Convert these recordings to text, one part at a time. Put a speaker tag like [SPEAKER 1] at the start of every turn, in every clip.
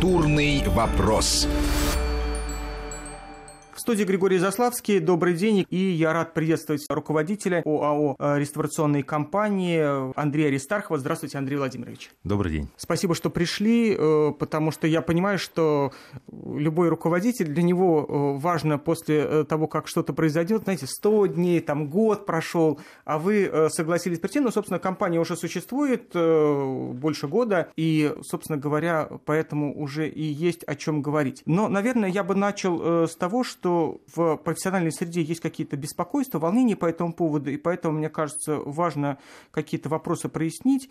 [SPEAKER 1] Культурный вопрос
[SPEAKER 2] студии Григорий Заславский. Добрый день. И я рад приветствовать руководителя ОАО э, реставрационной компании Андрея Аристархова. Здравствуйте, Андрей Владимирович.
[SPEAKER 3] Добрый день.
[SPEAKER 2] Спасибо, что пришли, э, потому что я понимаю, что любой руководитель, для него э, важно после того, как что-то произойдет, знаете, 100 дней, там год прошел, а вы согласились прийти. Ну, собственно, компания уже существует больше года, и, собственно говоря, поэтому уже и есть о чем говорить. Но, наверное, я бы начал с того, что в профессиональной среде есть какие-то беспокойства, волнения по этому поводу, и поэтому, мне кажется, важно какие-то вопросы прояснить.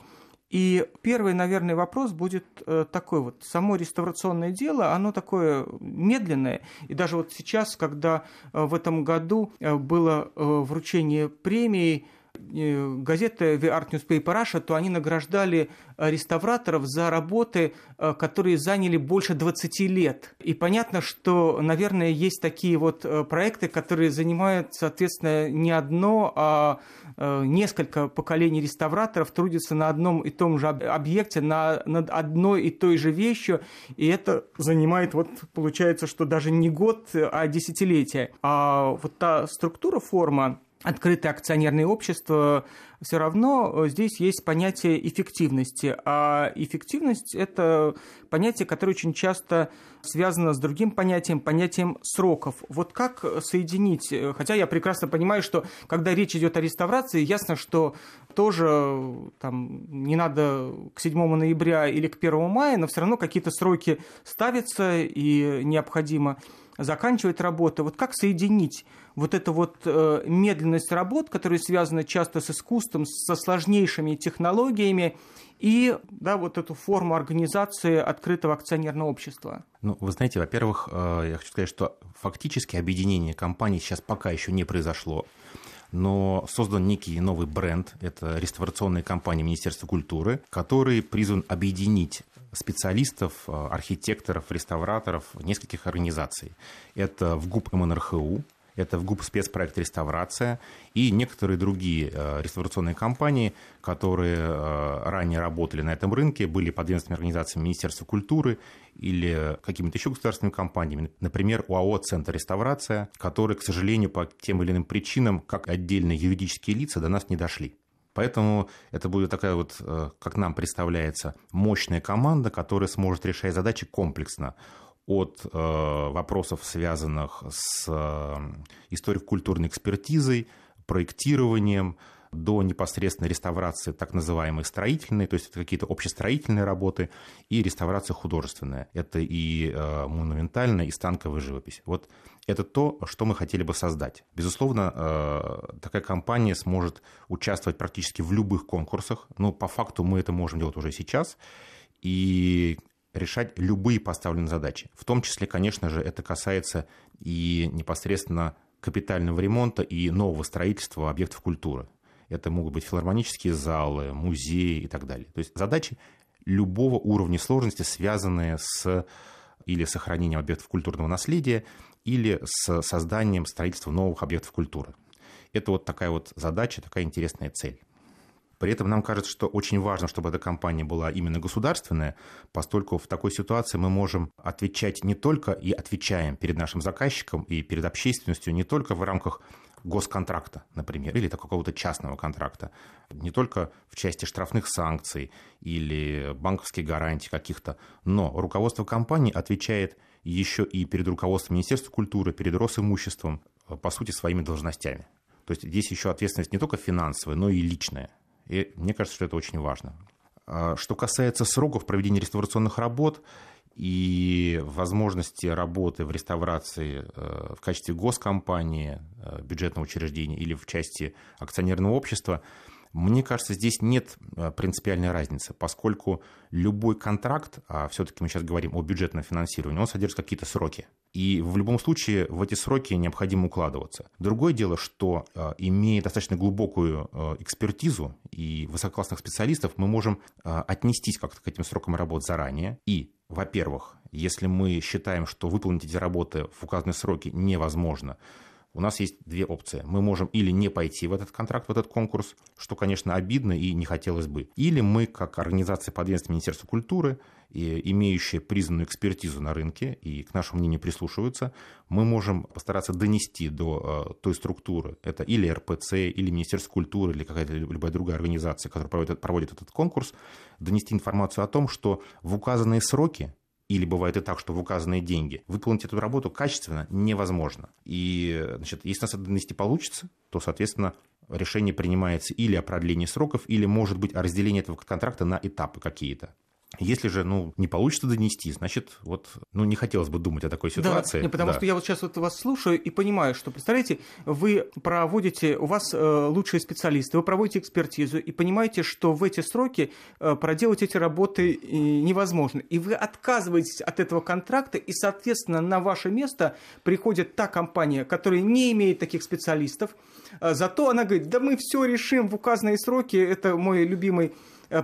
[SPEAKER 2] И первый, наверное, вопрос будет э, такой вот. Само реставрационное дело, оно такое медленное. И даже вот сейчас, когда э, в этом году э, было вручение премии Э, газеты The Art Newspaper Russia, то они награждали э, реставраторов за работы, э, которые заняли больше 20 лет. И понятно, что, наверное, есть такие вот проекты, которые занимают, соответственно, не одно, а несколько поколений реставраторов трудятся на одном и том же объекте, на, над одной и той же вещью, и это занимает, вот получается, что даже не год, а десятилетия. А вот та структура, форма, открытое акционерное общество, все равно э, здесь есть понятие эффективности. А эффективность – это понятие, которое очень часто связано с другим понятием, понятием сроков. Вот как соединить? Хотя я прекрасно понимаю, что когда речь идет о реставрации, ясно, что тоже там, не надо к 7 ноября или к 1 мая, но все равно какие-то сроки ставятся и необходимо заканчивать работу. Вот как соединить вот эту вот э, медленность работ, которая связана часто с искусством, со сложнейшими технологиями, и да, вот эту форму организации открытого акционерного общества?
[SPEAKER 3] Ну, вы знаете, во-первых, э, я хочу сказать, что фактически объединение компаний сейчас пока еще не произошло но создан некий новый бренд, это реставрационная компания Министерства культуры, который призван объединить специалистов, э, архитекторов, реставраторов нескольких организаций. Это в ГУП МНРХУ, это в ГУП спецпроект «Реставрация» и некоторые другие э, реставрационные компании, которые э, ранее работали на этом рынке, были подведомственными организациями Министерства культуры или какими-то еще государственными компаниями. Например, УАО «Центр реставрация», которые, к сожалению, по тем или иным причинам, как отдельные юридические лица, до нас не дошли. Поэтому это будет такая вот, э, как нам представляется, мощная команда, которая сможет решать задачи комплексно от э, вопросов, связанных с э, историко-культурной экспертизой, проектированием, до непосредственной реставрации так называемой строительной, то есть это какие-то общестроительные работы, и реставрация художественная. Это и э, монументальная, и станковая живопись. Вот это то, что мы хотели бы создать. Безусловно, э, такая компания сможет участвовать практически в любых конкурсах, но по факту мы это можем делать уже сейчас. И решать любые поставленные задачи. В том числе, конечно же, это касается и непосредственно капитального ремонта и нового строительства объектов культуры. Это могут быть филармонические залы, музеи и так далее. То есть задачи любого уровня сложности, связанные с или сохранением объектов культурного наследия, или с созданием строительства новых объектов культуры. Это вот такая вот задача, такая интересная цель. При этом нам кажется, что очень важно, чтобы эта компания была именно государственная, поскольку в такой ситуации мы можем отвечать не только и отвечаем перед нашим заказчиком и перед общественностью не только в рамках госконтракта, например, или какого-то частного контракта, не только в части штрафных санкций или банковских гарантий каких-то, но руководство компании отвечает еще и перед руководством Министерства культуры, перед Росимуществом, по сути, своими должностями. То есть здесь еще ответственность не только финансовая, но и личная. И мне кажется, что это очень важно. А что касается сроков проведения реставрационных работ и возможности работы в реставрации э, в качестве госкомпании, э, бюджетного учреждения или в части акционерного общества, мне кажется, здесь нет э, принципиальной разницы, поскольку любой контракт, а все-таки мы сейчас говорим о бюджетном финансировании, он содержит какие-то сроки. И в любом случае в эти сроки необходимо укладываться. Другое дело, что э, имея достаточно глубокую э, экспертизу и высококлассных специалистов, мы можем отнестись как-то к этим срокам работ заранее. И, во-первых, если мы считаем, что выполнить эти работы в указанные сроки невозможно, у нас есть две опции. Мы можем или не пойти в этот контракт, в этот конкурс, что, конечно, обидно и не хотелось бы. Или мы, как организация подведомственная Министерства культуры, и имеющая признанную экспертизу на рынке и к нашему мнению прислушиваются, мы можем постараться донести до э, той структуры, это или РПЦ, или Министерство культуры, или какая-то любая другая организация, которая проводит, проводит этот конкурс, донести информацию о том, что в указанные сроки или бывает и так, что в указанные деньги, выполнить эту работу качественно невозможно. И, значит, если нас это донести получится, то, соответственно, решение принимается или о продлении сроков, или, может быть, о разделении этого контракта на этапы какие-то. Если же, ну, не получится донести, значит, вот, ну, не хотелось бы думать о такой ситуации.
[SPEAKER 2] Да, потому
[SPEAKER 3] да.
[SPEAKER 2] что я вот сейчас вот вас слушаю и понимаю, что, представляете, вы проводите, у вас э, лучшие специалисты, вы проводите экспертизу и понимаете, что в эти сроки э, проделать эти работы э, невозможно. И вы отказываетесь от этого контракта, и, соответственно, на ваше место приходит та компания, которая не имеет таких специалистов, э, зато она говорит, да мы все решим в указанные сроки, это мой любимый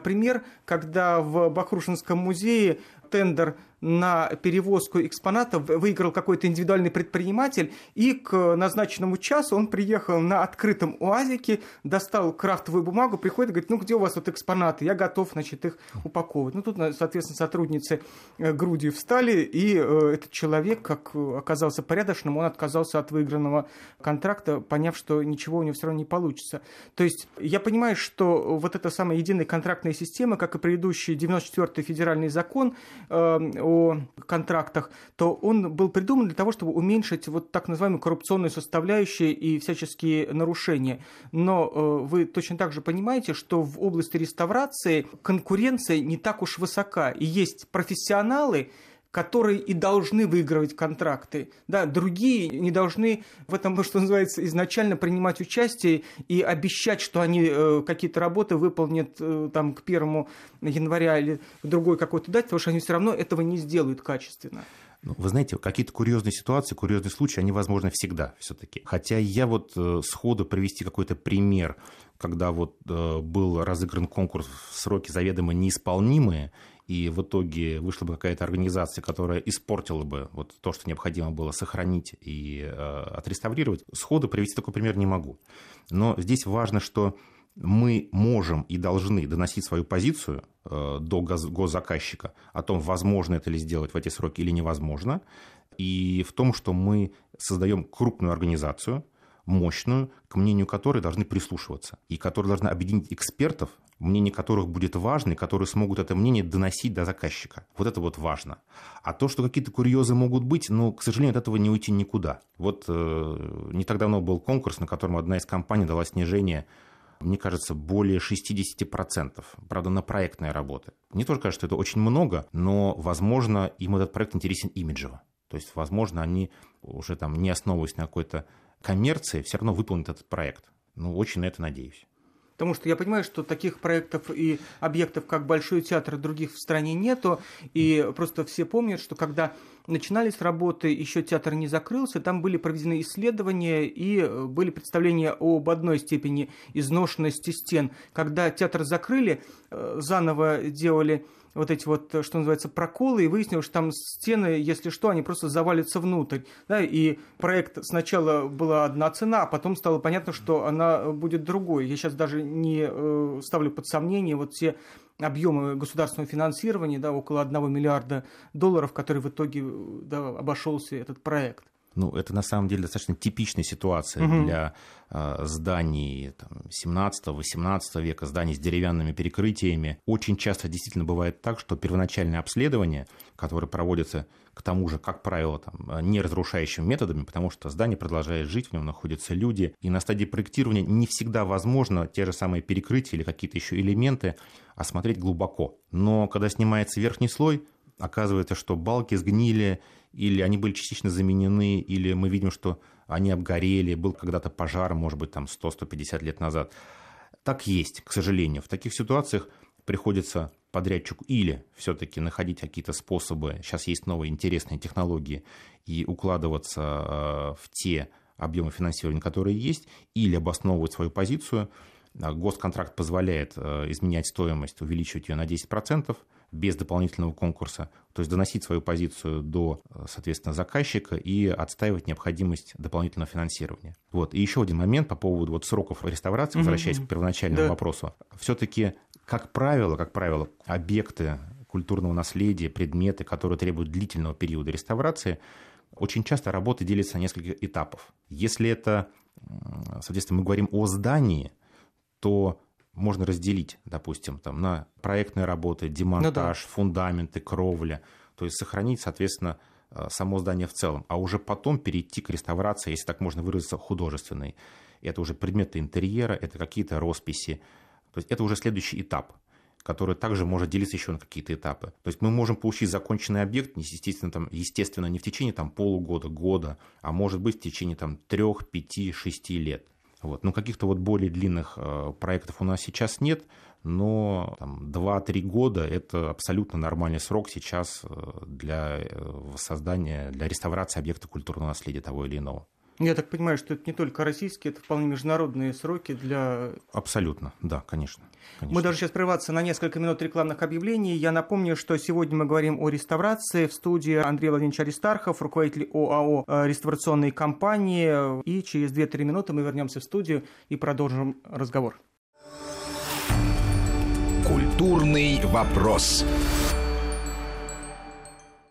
[SPEAKER 2] пример, когда в Бахрушинском музее тендер на перевозку экспонатов выиграл какой-то индивидуальный предприниматель, и к назначенному часу он приехал на открытом УАЗике, достал крафтовую бумагу, приходит и говорит, ну где у вас вот экспонаты, я готов, значит, их упаковывать. Ну тут, соответственно, сотрудницы э, грудью встали, и э, этот человек, как оказался порядочным, он отказался от выигранного контракта, поняв, что ничего у него все равно не получится. То есть я понимаю, что вот эта самая единая контрактная система, как и предыдущий 94-й федеральный закон э, о контрактах, то он был придуман для того, чтобы уменьшить вот так называемую коррупционную составляющую и всяческие нарушения. Но э, вы точно так же понимаете, что в области реставрации конкуренция не так уж высока. И есть профессионалы, которые и должны выигрывать контракты. Да, другие не должны в этом, что называется, изначально принимать участие и обещать, что они э, какие-то работы выполнят э, там, к 1 января или к другой какой-то дате, потому что они все равно этого не сделают качественно.
[SPEAKER 3] Ну, вы знаете, какие-то курьезные ситуации, курьезные случаи, они возможны всегда все-таки. Хотя я вот э, сходу привести какой-то пример, когда вот э, был разыгран конкурс в сроки заведомо неисполнимые, и в итоге вышла бы какая-то организация, которая испортила бы вот то, что необходимо было сохранить и э, отреставрировать, сходу привести такой пример не могу. Но здесь важно, что мы можем и должны доносить свою позицию э, до госзаказчика о том, возможно это ли сделать в эти сроки или невозможно, и в том, что мы создаем крупную организацию, мощную, к мнению которой должны прислушиваться, и которая должна объединить экспертов, мнение которых будет важно, и которые смогут это мнение доносить до заказчика. Вот это вот важно. А то, что какие-то курьезы могут быть, ну, к сожалению, от этого не уйти никуда. Вот э, не так давно был конкурс, на котором одна из компаний дала снижение мне кажется, более 60%, правда, на проектные работы. Мне тоже кажется, что это очень много, но, возможно, им этот проект интересен имиджево. То есть, возможно, они уже там не основываясь на какой-то коммерции, все равно выполнят этот проект. Ну, очень на это надеюсь.
[SPEAKER 2] Потому что я понимаю, что таких проектов и объектов, как Большой театр, других в стране нету. И просто все помнят, что когда начинались работы, еще театр не закрылся, там были проведены исследования и были представления об одной степени изношенности стен. Когда театр закрыли, э, заново делали вот эти вот, что называется, проколы, и выяснилось, что там стены, если что, они просто завалятся внутрь. Да, и проект сначала была одна цена, а потом стало понятно, что она будет другой. Я сейчас даже не э, ставлю под сомнение вот все объемы государственного финансирования, да, около 1 миллиарда долларов, который в итоге да, обошелся этот проект.
[SPEAKER 3] Ну, это на самом деле достаточно типичная ситуация угу. для э, зданий там, 17-18 века, зданий с деревянными перекрытиями. Очень часто действительно бывает так, что первоначальное обследование, которое проводится, к тому же, как правило, там, не разрушающими методами, потому что здание продолжает жить, в нем находятся люди, и на стадии проектирования не всегда возможно те же самые перекрытия или какие-то еще элементы осмотреть глубоко. Но когда снимается верхний слой, оказывается, что балки сгнили, или они были частично заменены, или мы видим, что они обгорели, был когда-то пожар, может быть, там 100-150 лет назад. Так есть, к сожалению. В таких ситуациях приходится подрядчику или все-таки находить какие-то способы, сейчас есть новые интересные технологии, и укладываться э, в те объемы финансирования, которые есть, или обосновывать свою позицию. Госконтракт позволяет э, изменять стоимость, увеличивать ее на 10%, без дополнительного конкурса, то есть доносить свою позицию до, соответственно, заказчика и отстаивать необходимость дополнительного финансирования. Вот. И еще один момент по поводу вот сроков реставрации, возвращаясь mm-hmm. к первоначальному да. вопросу. Все-таки, как правило, как правило, объекты культурного наследия, предметы, которые требуют длительного периода реставрации, очень часто работы делятся на несколько этапов. Если это, соответственно, мы говорим о здании, то можно разделить, допустим, там, на проектные работы, демонтаж, ну, да. фундаменты, кровля, то есть сохранить, соответственно, э, само здание в целом, а уже потом перейти к реставрации, если так можно выразиться, художественной. Это уже предметы интерьера, это какие-то росписи. То есть это уже следующий этап который также может делиться еще на какие-то этапы. То есть мы можем получить законченный объект, естественно, там, естественно не в течение там, полугода, года, а может быть в течение там, 3, 5, 6 лет. Вот. Ну, каких-то вот более длинных э, проектов у нас сейчас нет, но там, 2-3 года – это абсолютно нормальный срок сейчас э, для э, создания, для реставрации объекта культурного наследия того или иного.
[SPEAKER 2] Я так понимаю, что это не только российские, это вполне международные сроки для...
[SPEAKER 3] Абсолютно, да, конечно. конечно.
[SPEAKER 2] Мы должны сейчас прерваться на несколько минут рекламных объявлений. Я напомню, что сегодня мы говорим о реставрации. В студии Андрей Владимирович Аристархов, руководитель ОАО э, реставрационной компании. И через 2-3 минуты мы вернемся в студию и продолжим разговор.
[SPEAKER 1] Культурный вопрос.